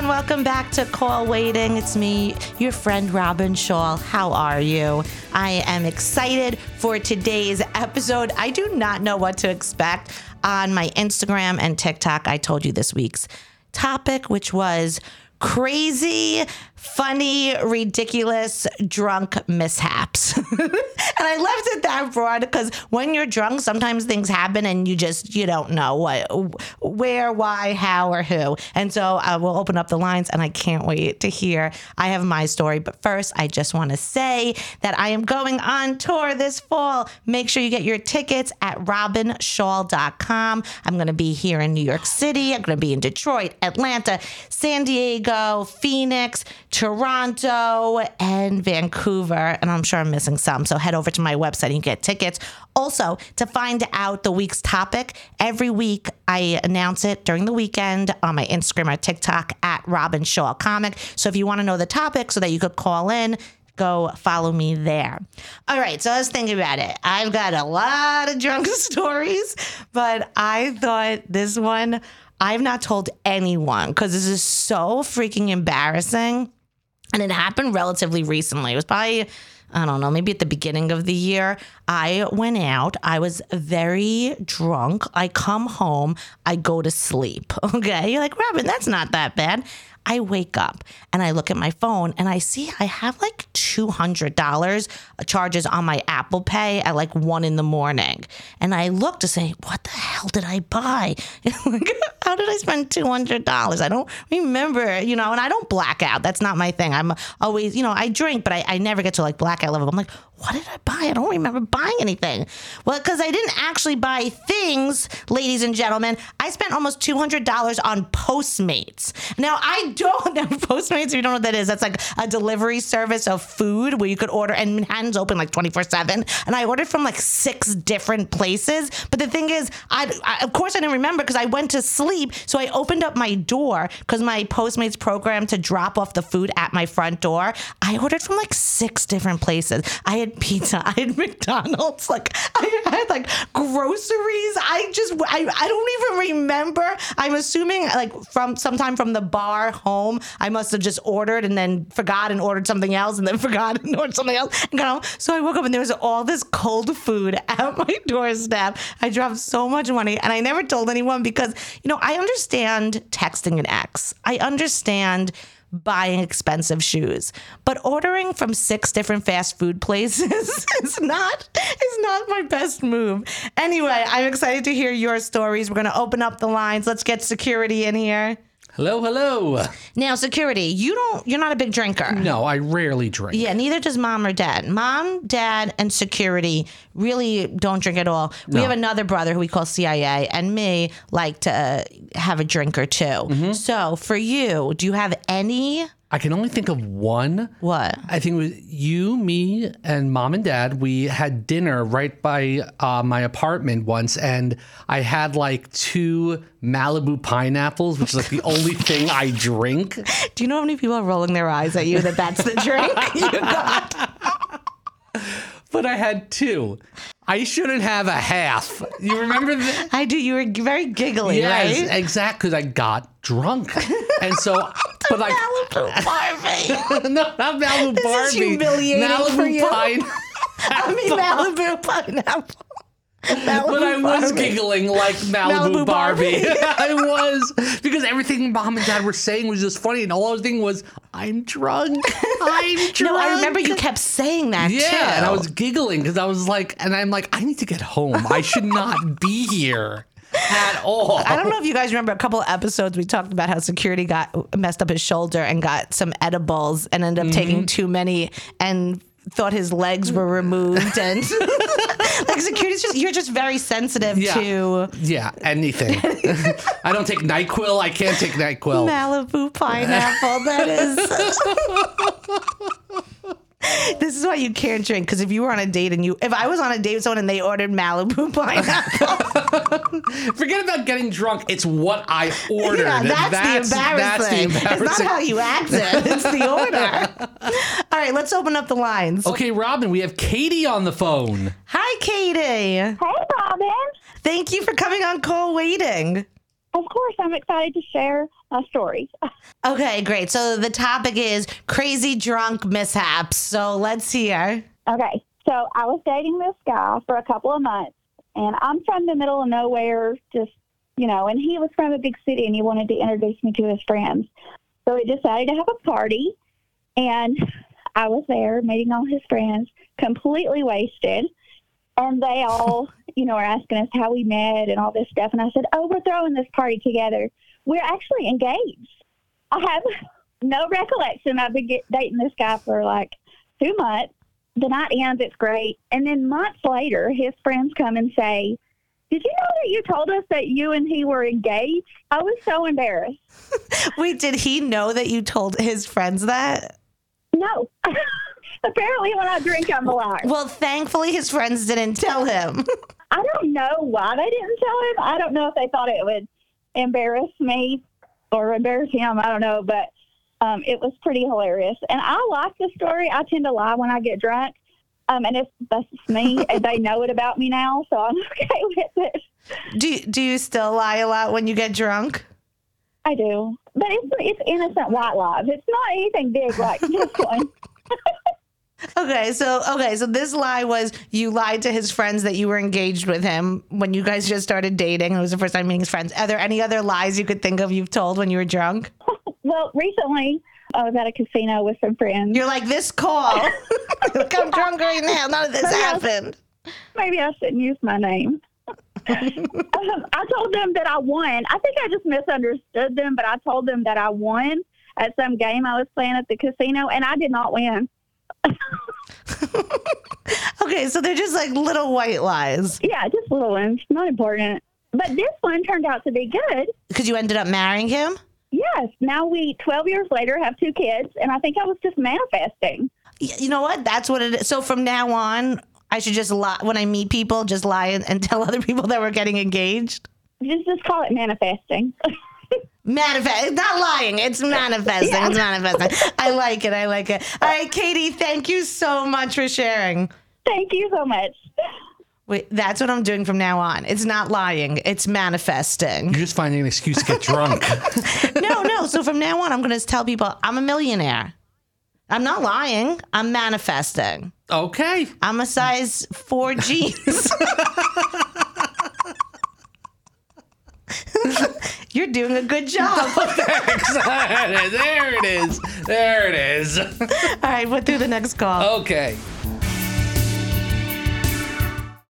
Everyone. Welcome back to Call Waiting. It's me, your friend Robyn Schall. How are you? I am excited for today's episode. I do not know what to expect on my Instagram and TikTok. I told you this week's topic, which was crazy, funny, ridiculous drunk mishaps. and I left it that broad because when you're drunk, sometimes things happen and you just you don't know what, where, why, how, or who. And so uh, I will open up the lines, and I can't wait to hear. I have my story, but first, I just want to say that I am going on tour this fall. Make sure you get your tickets at robynschall.com. I'm going to be here in New York City. I'm going to be in Detroit, Atlanta, San Diego, Phoenix. Toronto and Vancouver, and I'm sure I'm missing some. So head over to my website and get tickets. Also, to find out the week's topic, every week I announce it during the weekend on my Instagram or TikTok at Robyn Schall Comic. So if you want to know the topic so that you could call in, go follow me there. All right, so I was thinking about it. I've got a lot of drunk stories, but I thought this one, I've not told anyone because this is so freaking embarrassing. And it happened relatively recently. It was probably, I don't know, maybe at the beginning of the year. I went out. I was very drunk. I come home. I go to sleep. Okay. You're like, Robyn, that's not that bad. I wake up and I look at my phone and I see I have like $200 charges on my Apple Pay at like one in the morning. And I look to say, what the hell did I buy? How did I spend $200? I don't remember, you know, and I don't black out. That's not my thing. I'm always, you know, I drink, but I, I never get to like blackout level. I'm like, what did I buy? I don't remember buying anything. Well, because I didn't actually buy things, ladies and gentlemen. I spent almost $200 on Postmates. Now, I don't know Postmates, if you don't know what that is, that's like a delivery service of food where you could order, and Manhattan's open like 24 7. And I ordered from like six different places. But the thing is, I, I of course, I didn't remember because I went to sleep. So I opened up my door because my Postmates program to drop off the food at my front door. I ordered from like six different places. I had pizza. I had McDonald's. Like I had like groceries. I just I, I don't even remember. I'm assuming like from sometime from the bar home, I must have just ordered and then forgot and ordered something else and then forgot and ordered something else and got home. So I woke up and there was all this cold food at my doorstep. I dropped so much money and I never told anyone because you know I understand texting an ex. I understand buying expensive shoes. But ordering from six different fast food places is not is not my best move. Anyway, I'm excited to hear your stories. We're going to open up the lines. Let's get security in here. Hello, hello. Now, security, you don't you're not a big drinker. No, I rarely drink. Yeah, neither does mom or dad. Mom, dad, and security really don't drink at all. We No. have another brother who we call CIA, and Mm-hmm. me like to uh, have a drink or 2 So, for you, do you have any I can only think of one. What? I think it was you, me, and mom and dad. We had dinner right by uh, my apartment once, and I had like two Malibu pineapples, which is like the only thing I drink. Do you know how many people are rolling their eyes at you that that's the drink you got? But I had two. I shouldn't have a half. You remember that? I do. You were very giggly, Yes, right? exactly. Because I got drunk, and so, but like, Malibu Barbie. no, not Malibu This is humiliating Malibu for you. Pine. I mean Malibu pineapple. Malibu But I was Barbie. giggling like Malibu, Malibu Barbie. Barbie. I was because everything mom and dad were saying was just funny, and all I was thinking was, "I'm drunk. I'm drunk." No, I remember you kept saying that Yeah, too. and I was giggling because I was like, and I'm like, I need to get home. I should not be here at all. I don't know if you guys remember a couple episodes we talked about how security got messed up his shoulder and got some edibles and ended up Mm-hmm. taking too many and thought his legs were removed and like security's just you're just very sensitive Yeah. to Yeah, anything. I don't take Nyquil. I can't take Nyquil. Malibu pineapple. That is. this is why you can't drink because if you were on a date and you, if I was on a date with someone and they ordered Malibu pineapple, Forget about getting drunk. It's what I ordered. yeah, that's, the embarrassing. That's the It's not how you act it; it's the order. All right, let's open up the lines. okay, Robyn, we have Katie on the phone. Hi, Katie. Hey, Robyn. Thank you for coming on call waiting. Of course, I'm excited to share my story. Okay, great. So the topic is crazy drunk mishaps. So let's hear. Okay, so I was dating this guy for a couple of months, and I'm from the middle of nowhere, just, you know, and he was from a big city and he wanted to introduce me to his friends. So we decided to have a party, and I was there meeting all his friends, completely wasted. And they all, you know, are asking us how we met and all this stuff. And I said, Oh, we're throwing this party together. We're actually engaged. I have no recollection. I've been get, dating this guy for like two months. The night ends, it's great. And then months later, his friends come and say, Did you know that you told us that you and he were engaged? I was so embarrassed. Wait, did he know that you told his friends that? No. Apparently, when I drink, I'm a liar. Well, thankfully, his friends didn't tell him. I don't know why they didn't tell him. I don't know if they thought it would embarrass me or embarrass him. I don't know, but um, it was pretty hilarious. And I like the story. I tend to lie when I get drunk. Um, and if that's me, they know it about me now, so I'm okay with it. do Do you still lie a lot when you get drunk? I do, but it's it's innocent white lies. It's not anything big like this one. Okay, so okay, so this lie was you lied to his friends that you were engaged with him when you guys just started dating. It was the first time meeting his friends. Are there any other lies you could think of you've told when you were drunk? Well, recently I was at a casino with some friends. You're like this call. Look, I'm drunk right now. None of this happened. Maybe I shouldn't use my name. um, I told them that I won. I think I just misunderstood them, but I told them that I won at some game I was playing at the casino, and I did not win. Okay, so they're just like little white lies Yeah, just little ones, not important. But this one turned out to be good. because you ended up marrying him. Yes, now we, 12 years later, have two kids, and I think I was just manifesting. Y- You know what? That's what it is. So from now on, I should just lie when I meet people. Just lie and, and tell other people that we're getting engaged. Just, just call it manifesting. Manifest. Not lying. It's manifesting. It's manifesting. I like it. I like it. All right, Katie. Thank you so much for sharing. Thank you so much. Wait, that's what I'm doing from now on. It's not lying. It's manifesting. You're just finding an excuse to get drunk. no, no. So from now on, I'm going to tell people I'm a millionaire. I'm not lying. I'm manifesting. okay. I'm a size four jeans. You're doing a good job. All there it is. There it is. right, put through the next call. Okay.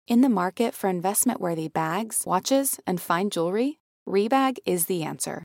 In the market for investment worthy bags, watches, and fine jewelry, Rebag is the answer.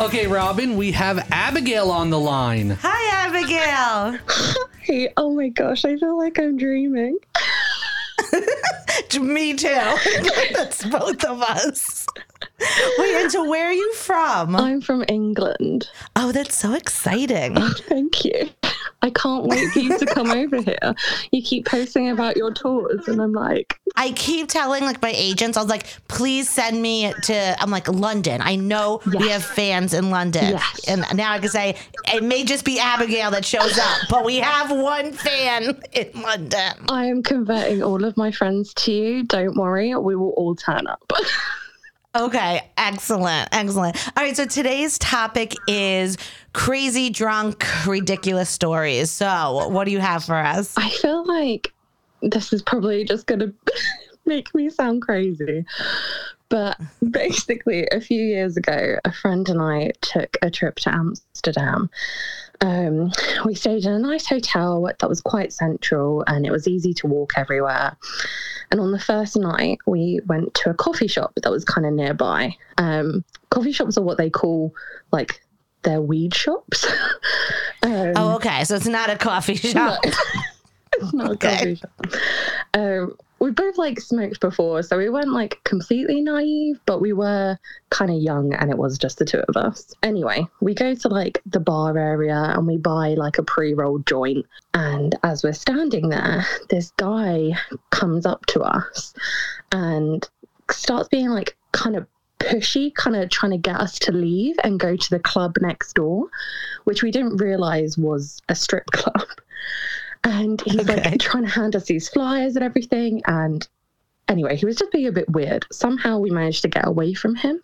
Okay, Robyn, we have Abigail on the line. Hi, Abigail. Hey, oh my gosh, I feel like I'm dreaming. Me too. That's both of us. Wait, and so where are you from? I'm from England. Oh, that's so exciting. Oh, thank you. I can't wait for you to come over here. You keep posting about your tours, and I'm like, I keep telling like my agents, I was like, please send me to I'm like London. I know we have fans in London. Yes. And now I can say it may just be Abigail that shows up, but we have one fan in London. I am converting all of my friends to you. Don't worry, we will all turn up. Okay, excellent, excellent. All right, so today's topic is crazy drunk, ridiculous stories. So, what do you have for us? I feel like this is probably just going to make me sound crazy. But basically, a few years ago, a friend and I took a trip to Amsterdam. Um, we stayed in a nice hotel that was quite central and it was easy to walk everywhere. And on the first night, we went to a coffee shop that was kind of nearby. Um, coffee shops are what they call like their weed shops. um, Oh, okay. So it's not a coffee shop. a Okay. Um, we both like smoked before, so we weren't like completely naive, but we were kind of young and it was just the two of us. Anyway, we go to like the bar area and we buy like a pre rolled joint. And as we're standing there, this guy comes up to us and starts being like kind of pushy, kind of trying to get us to leave and go to the club next door, which we didn't realize was a strip club. And he's Okay. like trying to hand us these flyers and everything. And anyway, he was just being a bit weird. Somehow we managed to get away from him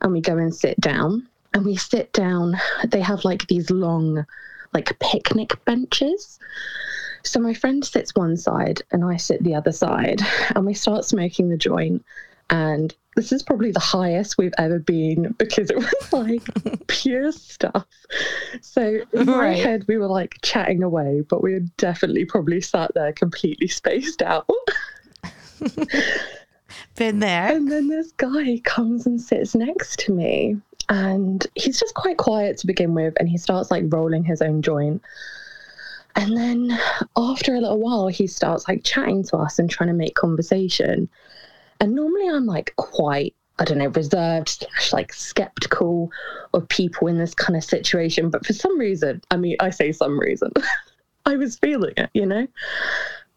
and we go and sit down. And we sit down, they have like these long, like picnic benches. So my friend sits one side and I sit the other side, and we start smoking the joint. And this is probably the highest we've ever been because it was like pure stuff. So in my Right. head, we were like chatting away, but we had definitely probably sat there completely spaced out. Been there. And then this guy comes and sits next to me. And he's just quite quiet to begin with. And he starts like rolling his own joint. And then after a little while, he starts like chatting to us and trying to make conversation. And normally I'm like quite, I don't know, reserved, slash, like skeptical of people in this kind of situation. But for some reason, I mean, I say some reason, I was feeling it, you know?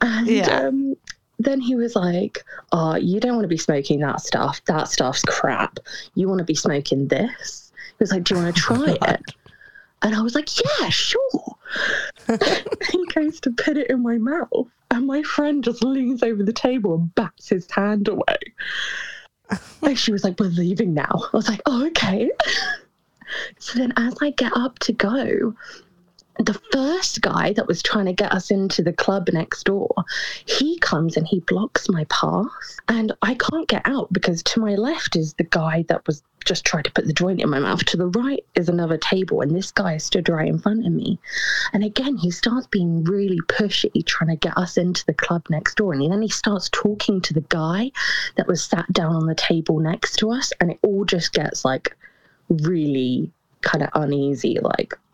And Yeah. um, then he was like, oh, you don't want to be smoking that stuff. That stuff's crap. You want to be smoking this. He was like, do you want to try it? And I was like, yeah, sure. he goes to put it in my mouth. And my friend just leans over the table and bats his hand away. and she was like, we're leaving now. I was like, oh, okay. so then as I get up to go, the first guy that was trying to get us into the club next door, he comes and he blocks my path. And I can't get out because to my left is the guy that was just trying to put the joint in my mouth. To the right is another table, and this guy stood right in front of me. And again, he starts being really pushy, trying to get us into the club next door. And then he starts talking to the guy that was sat down on the table next to us. And it all just gets like really kind of uneasy. Like, "W-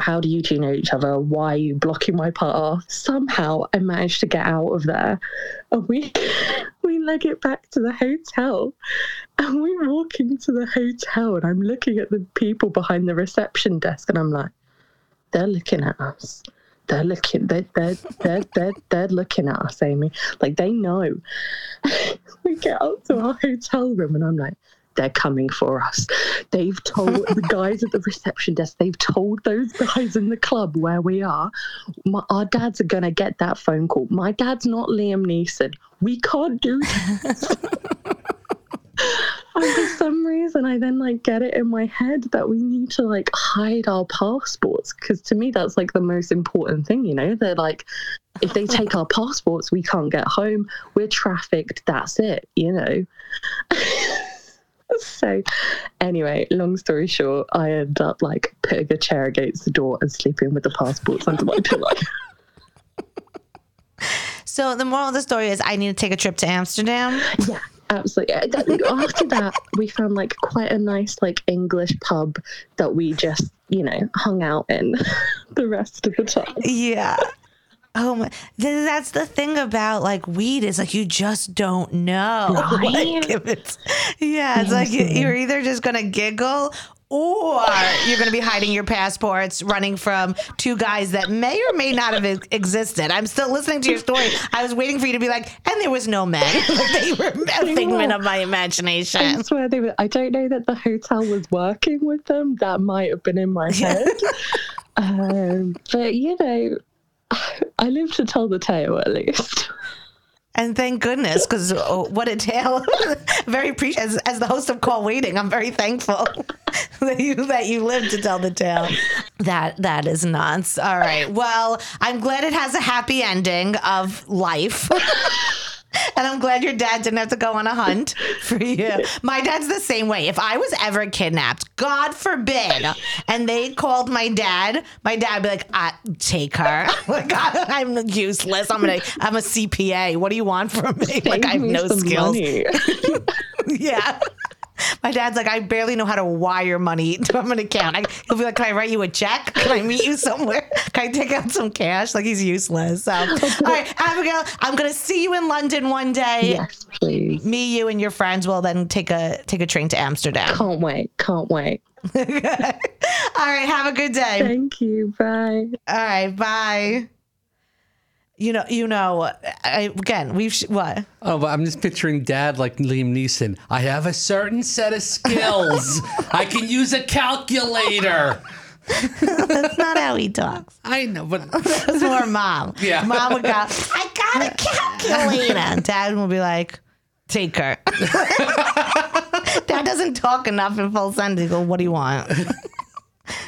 how do you two know each other? Why are you blocking my path? Somehow I managed to get out of there. And we we leg it back to the hotel. And we walk into the hotel and I'm looking at the people behind the reception desk and I'm like, they're looking at us. They're looking they're they're they're they're, they're looking at us, Amy. Like they know. we get up to our hotel room and I'm like, they're coming for us. They've told the guys at the reception desk, they've told those guys in the club where we are. My, our dads are going to get that phone call. My dad's not Liam Neeson. We can't do this. And for some reason, I then like get it in my head that we need to like hide our passports because to me that's like the most important thing. You know, they're like, if they take our passports, we can't get home. We're trafficked. That's it. You know. so, anyway, long story short, I end up like putting a chair against the door and sleeping with the passports under my pillow. So the moral of the story is I need to take a trip to Amsterdam. Yeah, absolutely. Uh, After that, we found like quite a nice like English pub that we just you know hung out in the rest of the time. Yeah. Oh my! th- That's the thing about like weed is like you just don't know. Right? Like, it's, yeah, it's like you- you're either just gonna giggle or you're gonna be hiding your passports, running from two guys that may or may not have existed. I'm still listening to your story. I was waiting for you to be like, and there was no men. They were a figment of my imagination. I swear they were. I don't know that the hotel was working with them. That might have been in my head. um, but you know, I live to tell the tale at least. And thank goodness, because oh, what a tale! very appreciative. As, as the host of Call Waiting, I'm very thankful that you that you lived to tell the tale. That that is nuts. All right. Well, I'm glad it has a happy ending of life. And I'm glad your dad didn't have to go on a hunt for you. My dad's the same way. If I was ever kidnapped, God forbid, and they called my dad, my dad would be like, I, "Take her. Oh like I, I'm useless. I'm gonna. I'm a CPA. What do you want from me? Like I have no skills. Yeah." My dad's like, I barely know how to wire money to an account. I, he'll be like, Can I write you a check? Can I meet you somewhere? Can I take out some cash? Like he's useless. So, all right, Abigail, I'm gonna see you in London one day. yes, please. Me, you, and your friends will then take a take a train to Amsterdam. Can't wait. Can't wait. all right, have a good day. Thank you. Bye. All right, bye. You know, you know. I, again, we've what? Oh, but I'm just picturing dad like Liam Neeson. I have a certain set of skills. I can use a calculator. That's not how he talks. I know, but It's more mom. Yeah. Mom would go, I got a calculator. And Dad will be like, take her. Dad doesn't talk enough in full sentence. Go, what do you want?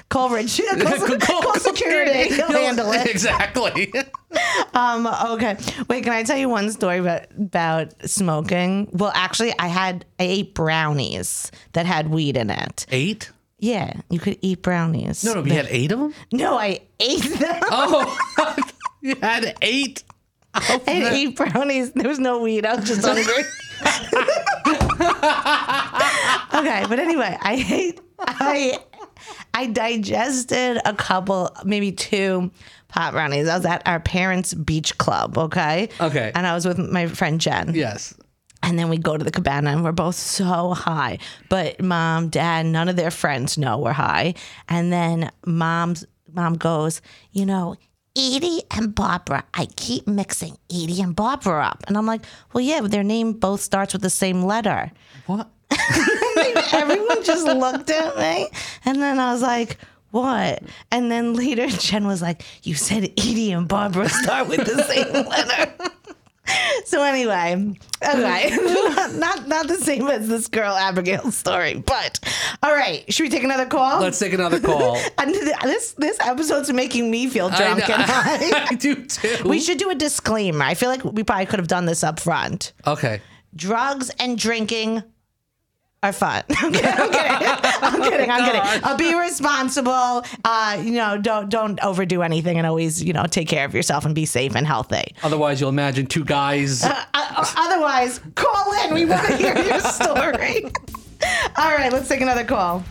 Call Rich. Call, call, security. He'll handle it. Exactly. Um, okay. Wait, can I tell you one story about, about smoking? Well, actually, I had, I ate brownies that had weed in it. Eight? Yeah, you could eat brownies. No, no, you had eight of them? No, I ate them. Oh, you had eight. I had eight brownies. There was no weed. I was just hungry. okay, but anyway, I ate. I I digested a couple, maybe two pot brownies. I was at our parents' beach club. Okay. Okay. And I was with my friend Jen. Yes. And then we go to the cabana and we're both so high. But mom, dad, none of their friends know we're high. And then mom's mom goes, you know, Edie and Barbara, I keep mixing Edie and Barbara up. And I'm like, well, yeah, but their name both starts with the same letter. What? Everyone just looked at me. And then I was like, what? And then later Jen was like, you said Edie and Barbara start with the same letter. So anyway, okay, not, not not the same as this girl Abigail's story, but all right. Should we take another call? Let's take another call. And th- this this episode's making me feel I, drunk know- and high. I do too. We should do a disclaimer. I feel like we probably could have done this up front. Okay. Drugs and drinking are fun. I'm kidding. I'm kidding. I'm kidding. I'm kidding. Uh, be responsible. Uh, you know, don't don't overdo anything, and always you know take care of yourself and be safe and healthy. Otherwise, you'll imagine two guys. Uh, uh, otherwise, call in. We want to hear your story. All right, let's take another call.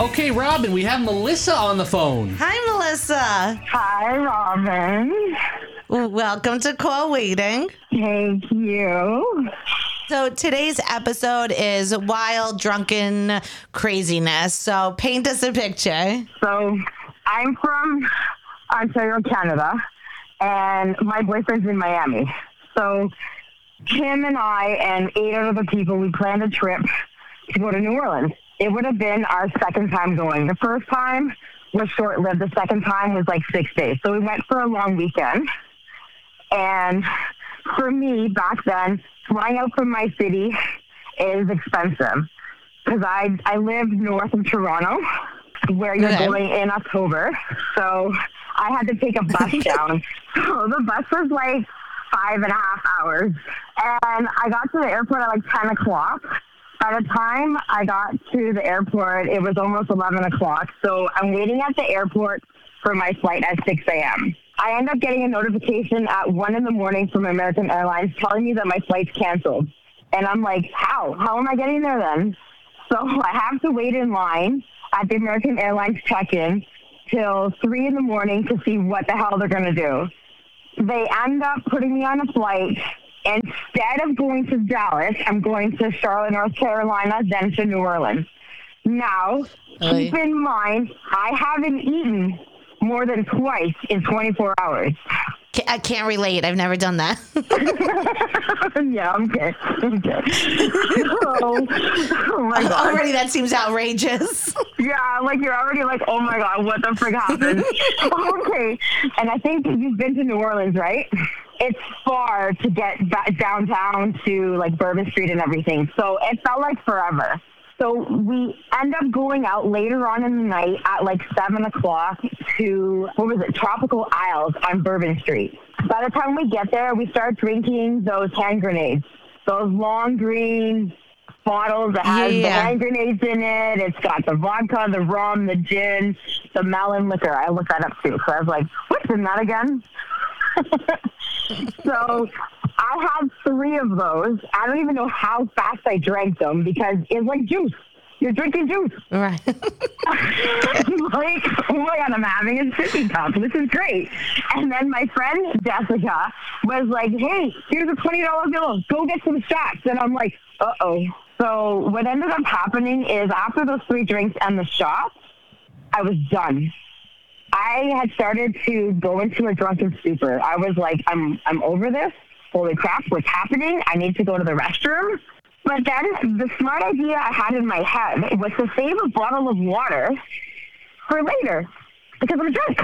Okay, Robyn, we have Melissa on the phone. Hi, Melissa. Hi, Robyn. Welcome to Call Waiting. Thank you. So today's episode is wild, drunken craziness. So paint us a picture. So, I'm from Ontario, Canada, and my boyfriend's in Miami. So, him and I and eight other people, we planned a trip to go to New Orleans. It would have been our second time going. The first time was short lived. The second time was like six days. So we went for a long weekend. And for me back then, flying out from my city is expensive because I I lived north of Toronto, where you're Okay. going in October. So I had to take a bus down. So the bus was like five and a half hours, and I got to the airport at like ten o'clock. By the time I got to the airport, it was almost 11 o'clock. So I'm waiting at the airport for my flight at 6 a.m. I end up getting a notification at 1 in the morning from American Airlines telling me that my flight's canceled. And I'm like, how? How am I getting there then? So I have to wait in line at the American Airlines check-in till 3 in the morning to see what the hell they're going to do they end up putting me on a flight. Instead of going to Dallas, I'm going to Charlotte, North Carolina, then to New Orleans. Now, Oy. keep in mind, I haven't eaten more than twice in 24 hours. I can't relate. I've never done that. yeah, I'm good. I'm good. oh, oh my God. Already, that seems outrageous. Yeah, like you're already like, oh my god, what the frick happened? okay, and I think you've been to New Orleans, right? It's far to get downtown to like Bourbon Street and everything, so it felt like forever. So we end up going out later on in the night at like seven o'clock to what was it, Tropical Isles on Bourbon Street. By the time we get there, we start drinking those hand grenades, those long green bottles that has the Yeah. hand grenades in it. It's got the vodka, the rum, the gin, the melon liquor. I looked that up too. So I was like, what's in that again? so I had three of those. I don't even know how fast I drank them because it's like juice. You're drinking juice. right. Like, oh my god, I'm having a sippy cup. This is great. And then my friend Jessica was like, hey, here's a twenty dollar bill. Go get some shots. And I'm like, uh oh. So what ended up happening is after those three drinks and the shots, I was done. I had started to go into a drunken stupor. I was like, I'm I'm over this. Holy crap, what's happening? I need to go to the restroom. But then the smart idea I had in my head was to save a bottle of water for later because I'm drunk.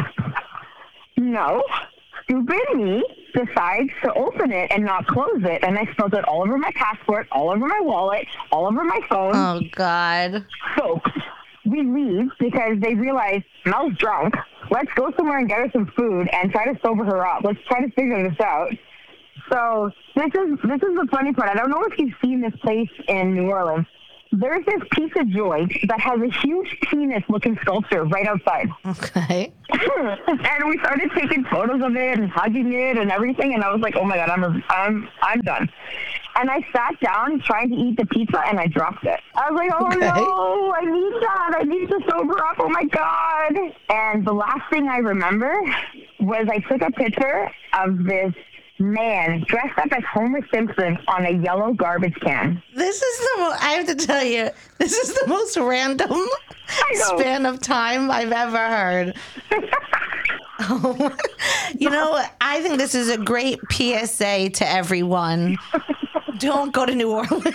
No. Stupid me decides to open it and not close it, and I spilled it all over my passport, all over my wallet, all over my phone Oh God. soaked. We leave because they realize Mel's drunk. Let's go somewhere and get her some food and try to sober her up. Let's try to figure this out. So this is this is the funny part. I don't know if you've seen this place in New Orleans. There's this piece of joint that has a huge penis looking sculpture right outside. Okay. and we started taking photos of it and hugging it and everything. And I was like, oh my god, I'm I'm I'm done. And I sat down trying to eat the pizza and I dropped it. I was like, oh Okay. no, I need that. I need to sober up. Oh my god. And the last thing I remember was I took a picture of this man dressed up as Homer Simpson on a yellow garbage can. This is the. Mo- I have to tell you, this is the most random span of time I've ever heard. Oh, you know, I think this is a great PSA to everyone. Don't go to New Orleans.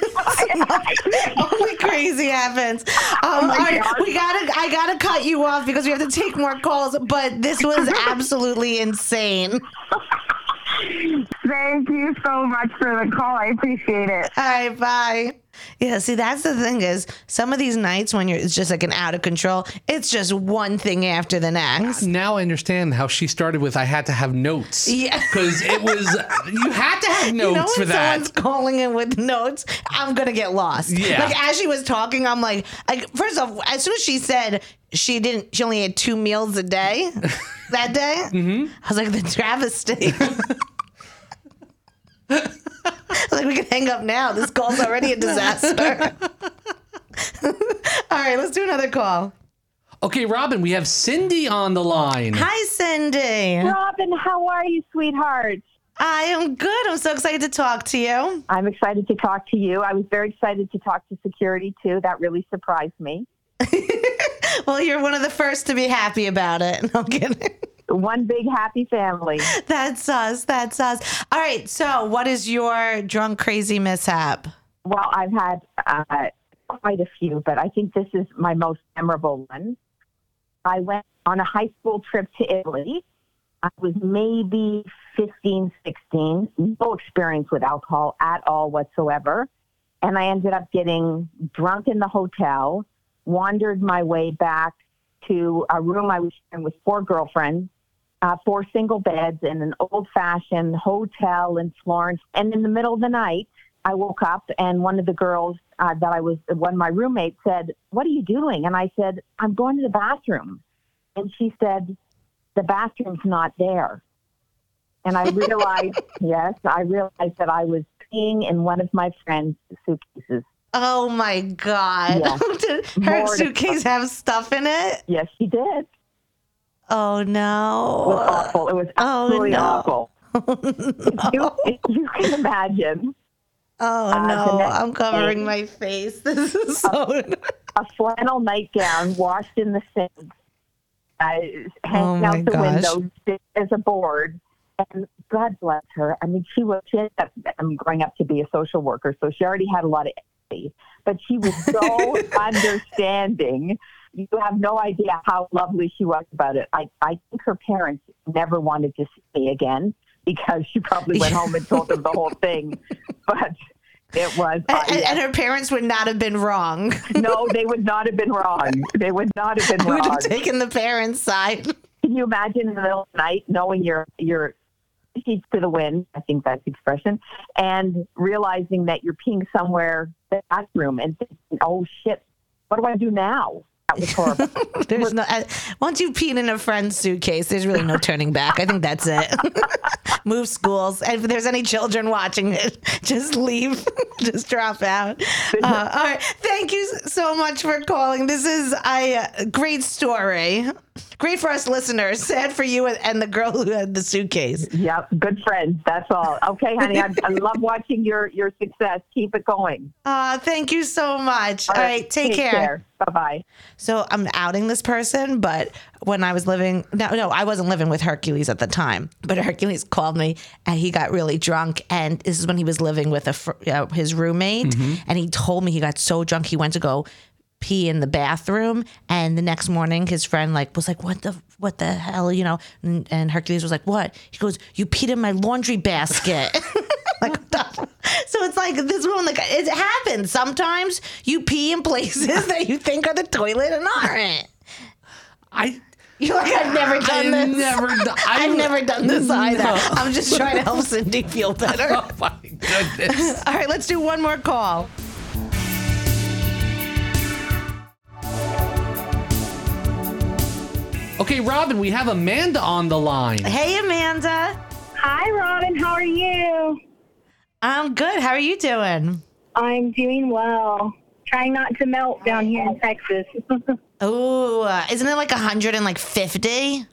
Only crazy happens. Um, all right, God. we gotta. I gotta cut you off because we have to take more calls. But this was absolutely insane. Thank you so much for the call. I appreciate it. All right, bye. Yeah, see, that's the thing is some of these nights when you're it's just like an out of control, it's just one thing after the next. Now I understand how she started with I had to have notes. Yeah. Because it was, you had to have notes you know for when that. someone's calling in with notes, I'm gonna get lost. Yeah. Like as she was talking, I'm like, like first off, as soon as she said she didn't, she only had two meals a day that day. Mm-hmm. I was like, the travesty. I was like, we can hang up now. This call's already a disaster. All right, let's do another call. Okay, Robyn, we have Cindy on the line. Hi, Cindy. Robyn, how are you, sweetheart? I am good. I'm so excited to talk to you. I'm excited to talk to you. I was very excited to talk to security too. That really surprised me. Well, you're one of the first to be happy about it. No I'm kidding. One big happy family. That's us. That's us. All right. So, what is your drunk crazy mishap? Well, I've had uh, quite a few, but I think this is my most memorable one. I went on a high school trip to Italy. I was maybe 15, 16, no experience with alcohol at all whatsoever. And I ended up getting drunk in the hotel, wandered my way back to a room I was sharing with four girlfriends, uh, four single beds in an old fashioned hotel in Florence. And in the middle of the night, I woke up and one of the girls uh, that I was, one of my roommates said, What are you doing? And I said, I'm going to the bathroom. And she said, The bathroom's not there. And I realized, yes, I realized that I was peeing in one of my friend's suitcases. Oh my God. Yeah. Did her More suitcase have stuff in it? Yes, she did. Oh no! It was awful. It was Oh, absolutely no. awful. If you, if you can imagine Oh Uh, no. I'm covering day- my face. This is so. a flannel nightgown washed in the sink, uh, Oh, hanging my out the gosh. window as a board. And God bless her. I mean, she was, she ended up um, growing up to be a social worker, so she already had a lot of empathy. But she was so understanding. You have no idea how lovely she was about it. I, I think her parents never wanted to see me again because she probably went home and told them the whole thing. But it was. uh, And, yeah. and her parents would not have been wrong. no, they would not have been wrong. They would not have been would wrong. have taken the parents' side. Can you imagine in the middle of the night knowing you're you're sheets to the wind? I think that's the expression, and realizing that you're peeing somewhere in the bathroom and thinking, "Oh shit, what do I do now?" That was horrible. There's no. uh, once you've peed in a friend's suitcase, there's really no turning back. I think that's it. Move schools, and if there's any children watching it, just leave, just drop out. Uh, all right, thank you so much for calling. This is a uh, great story. Great for us listeners. Sad for you and, and the girl who had the suitcase. yep, good friends. That's all. Okay, honey, I, I love watching your your success. Keep it going. Uh, thank you so much. All right, take, care. Bye bye. So I'm outing this person, but when I was living, no, no, I wasn't living with Hercules at the time. But Hercules called me, and he got really drunk. And this is when he was living with a fr- uh, his roommate, and he told me he got so drunk he went to go pee in the bathroom and the next morning his friend like was like what the what the hell you know and, and hercules was like what he goes you peed in my laundry basket like what the- so it's like this woman like it happens sometimes you pee in places that you think are the toilet and aren't I you're like i've never done I've this never done. I've never done this either. No. I'm just trying to help Cindy feel oh, better. Oh my goodness. All right, let's do one more call. Okay, Robyn, we have Amanda on the line. Hey, Amanda. Hi, Robyn. How are you? I'm good. How are you doing? I'm doing well. Trying not to melt down here in Texas. uh, Oh, uh, isn't it like 150?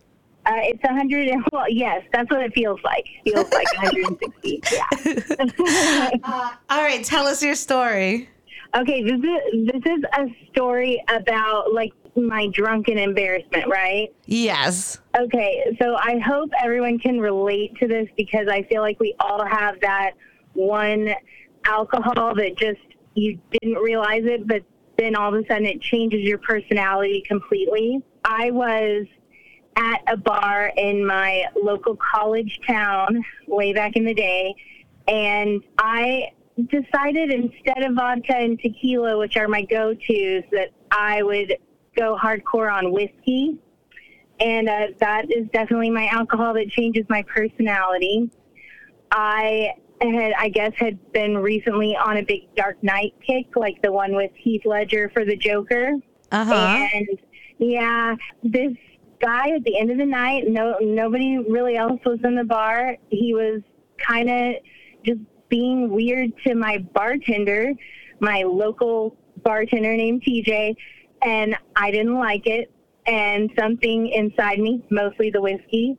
Uh, it's 100 and, well, yes, that's what it feels like. Feels like 160. Yeah. All right, tell us your story. Okay, this is this is a story about like my drunken embarrassment, right? Yes. Okay, so I hope everyone can relate to this because I feel like we all have that one alcohol that just you didn't realize it, but then all of a sudden it changes your personality completely. I was at a bar in my local college town way back in the day, and I decided instead of vodka and tequila, which are my go tos, that I would go hardcore on whiskey and uh, that is definitely my alcohol that changes my personality. I had, I guess, had been recently on a big Dark Knight kick, like the one with Heath Ledger for the Joker. Uh huh. And yeah, this guy at the end of the night, no, nobody really else was in the bar. He was kind of just being weird to my bartender, my local bartender named TJ, and I didn't like it. And something inside me, mostly the whiskey,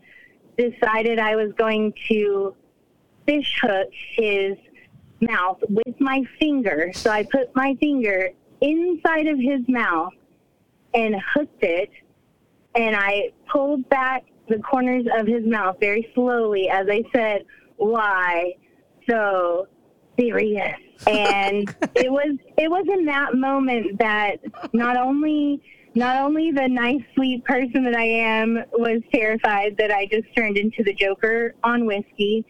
decided I was going to fish hook his mouth with my finger. So I put my finger inside of his mouth and hooked it. And I pulled back the corners of his mouth very slowly as I said, Why so serious? And it was it was in that moment that not only not only the nice, sweet person that I am was terrified that I just turned into the Joker on whiskey,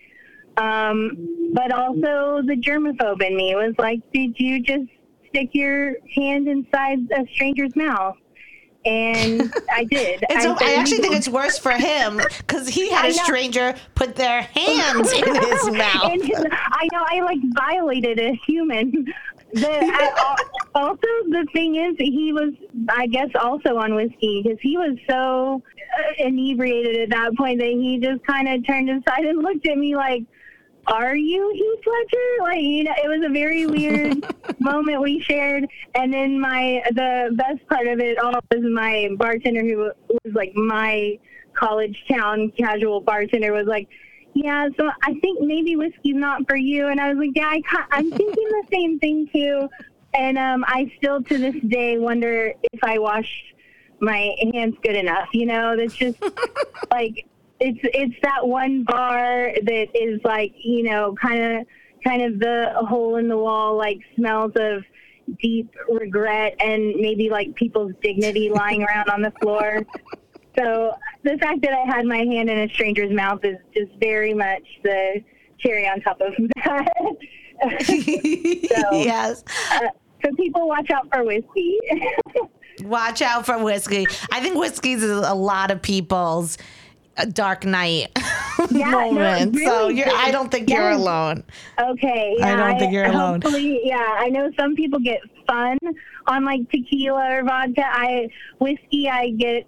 um, but also the germaphobe in me was like, did you just stick your hand inside a stranger's mouth? And I did. I, said, actually think it's worse for him because he had a stranger put their hands in his mouth. His- I know I like violated a human. The, I, also, the thing is, he was, I guess, also on whiskey because he was so uh, inebriated at that point that he just kind of turned aside and looked at me like, "Are you Heath Ledger?" Like, you know, it was a very weird moment we shared. And then my the best part of it all was my bartender who was like my college town casual bartender was like, yeah, so I think maybe whiskey's not for you. And I was like, yeah, I ca- I'm thinking the same thing too. And um, I still to this day wonder if I washed my hands good enough. You know, that's just like it's it's that one bar that is like you know kind of kind of the hole in the wall like smells of deep regret and maybe like people's dignity lying around on the floor. So the fact that I had my hand in a stranger's mouth is just very much the cherry on top of that. so, yes. uh, so people watch out for whiskey. Watch out for whiskey. I think whiskey's a lot of people's uh, dark night Yeah, no, moment. so you're, I don't think you're alone. Okay. I don't think you're alone. Yeah. I know some people get fun on like tequila or vodka. I whiskey. I get.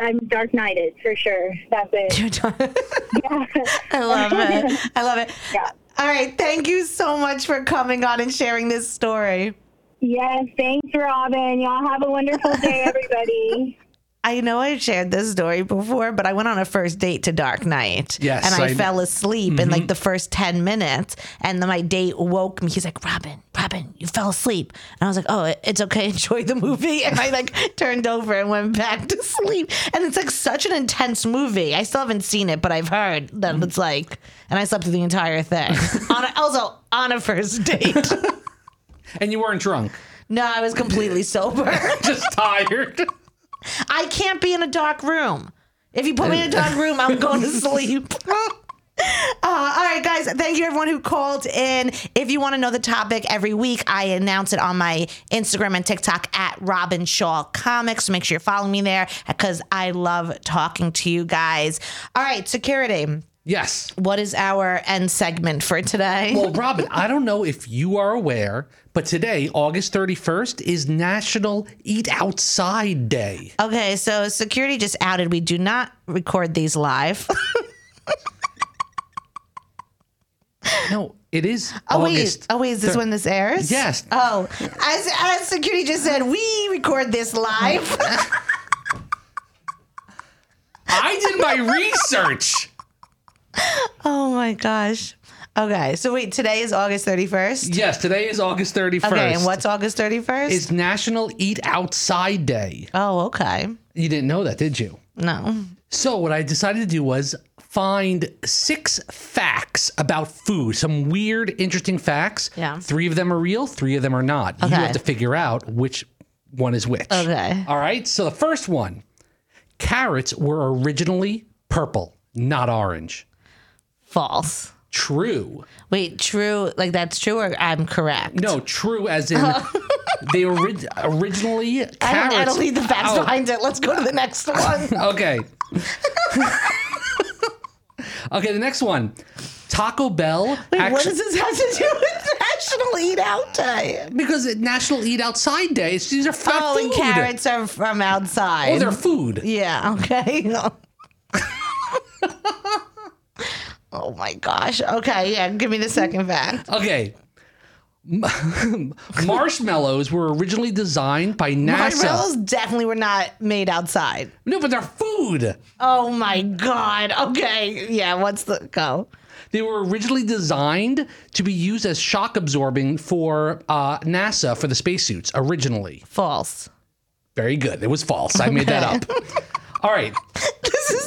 I'm dark nighted for sure. That's it. Yeah. I love it. I love it. Yeah. All right. Thank you so much for coming on and sharing this story. Yes. Thanks, Robyn. Y'all have a wonderful day, everybody. I know I shared this story before, but I went on a first date to Dark Knight. Yes, And I, I- fell asleep in like mm-hmm. the first 10 minutes. And then my date woke me. He's like, Robyn, Robyn, you fell asleep. And I was like, oh, it's okay. Enjoy the movie. And I like turned over and went back to sleep. And it's like such an intense movie. I still haven't seen it, but I've heard that mm-hmm. it's like, and I slept through the entire thing. on a, also on a first date. And you weren't drunk, no, I was completely sober. just tired. I can't be in a dark room. If you put me in a dark room, I'm going to sleep. Uh, all right, guys. Thank you, everyone who called in. If you want to know the topic every week, I announce it on my Instagram and TikTok at Robyn Schall Comics. So make sure you're following me there because I love talking to you guys. All right, security. Yes. What is our end segment for today? Well, Robyn, I don't know if you are aware, but today, August 31st, is National Eat Outside Day. okay, so security just outed we do not record these live. No, it is Oh August. wait! Oh wait! Is this thir- when this airs? Yes. Oh, as as security just said, we record this live. I did my research. oh my gosh. Okay, so wait, today is August thirty first. Yes, today is August 31st. Okay, and what's August thirty first? It's National Eat Outside Day. Oh, okay. You didn't know that, did you? No. So, what I decided to do was find six facts about food, some weird, interesting facts. Yeah. Three of them are real, three of them are not. Okay. You have to figure out which one is which. Okay. All right. So, the first one carrots were originally purple, not orange. False. True. Wait, true? Like that's true, or I'm correct? No, true as in oh. they ori- originally carrots. I don't, I don't need the facts Oh, behind it. Let's go to the next one. Okay. okay, the next one. Taco Bell. Wait, what does this have to do with National Eat Out Day? Because National Eat Outside Day. These are f- Oh, food. and carrots are from outside. Oh, they're food. Yeah, okay. Oh my gosh. Okay, yeah, give me the second fact. Okay. Marshmallows were originally designed by NASA. Marshmallows definitely were not made outside. No, but they're food. Oh my god. Okay. Yeah, what's the go? They were originally designed to be used as shock absorbing for uh, NASA for the spacesuits. Originally, False. very good. It was false. I made that up. All right. This is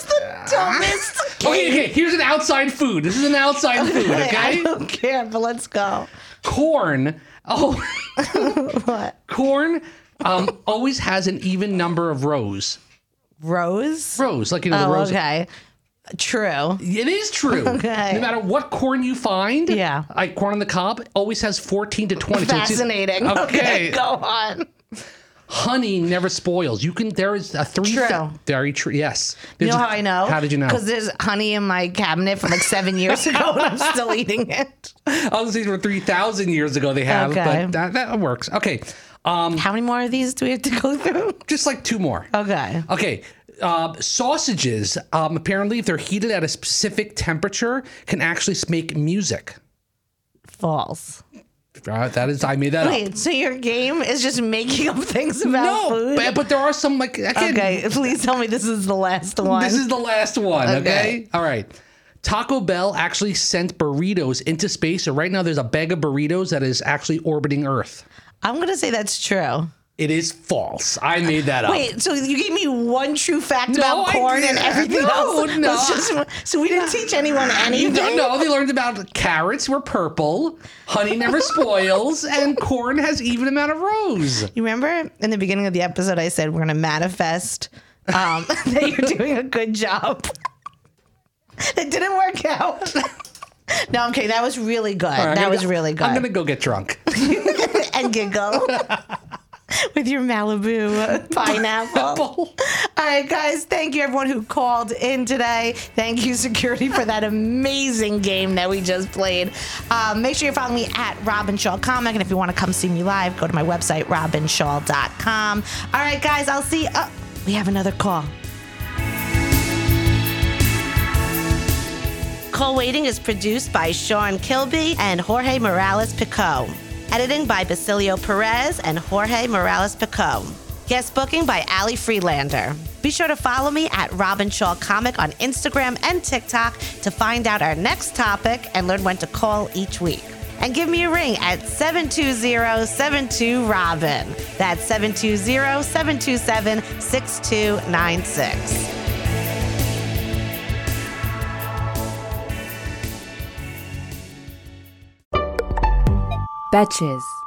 dumbest Okay, okay. Here's an outside food. This is an outside food. Okay? I Okay. don't care, but let's go. Corn. Oh, What? corn um, always has an even number of rows. Rose. Rows, like you know the Oh, rows. okay. True. It is true. Okay. No matter what corn you find, Yeah. like corn on the cob, always has 14 to 20. So it's just- Fascinating. Okay. Go on. Honey never spoils. You can, there is a three. True. very true. Yes. You know a- how I know? How did you know? Because there's honey in my cabinet from like seven years ago and I'm still eating it. I was saying for 3,000 years ago they have, Okay. but that, that works. Okay. Um, How many more of these do we have to go through? just like two more. Okay. Okay. Uh, sausages, um, apparently, if they're heated at a specific temperature, can actually make music. False. Uh, that is, I made that up. Wait, so your game is just making up things about No, food? but, but there are some like again, okay, please tell me this is the last one. This is the last one. Okay. Okay. All right. Taco Bell actually sent burritos into space. So right now there's a bag of burritos that is actually orbiting Earth. I'm going to say that's true. It is false. I made that up. Wait, so you gave me one true fact No, about I corn and everything No, else? no. was just- so we didn't teach anyone You anything? don't know. They learned about carrots were purple, honey never spoils, and corn has even amount of rows. You remember in the beginning of the episode, I said we're going to manifest um, that you're doing a good job. it didn't work out. no, I'm kidding. That was really good. All right, I'm that was go- really good. I'm gonna go get drunk. and giggle with your Malibu pineapple. All right, guys. Thank you, everyone who called in today. Thank you, security, for that amazing game that we just played. Um, make sure you follow me at Robyn Schall Comic. And if you want to come see me live, go to my website, robynschall.com. All right, guys. I'll see. you. Oh, we have another call. Call Waiting is produced by Sean Kilby and Jorge Morales Pico. Editing by Basilio Perez and Jorge Morales Pico. Guest booking by Ali Freelander. Be sure to follow me at Robyn Schall Comic on Instagram and TikTok to find out our next topic and learn when to call each week. And give me a ring at 720-72-ROBIN. That's 720-727-6296. Betches.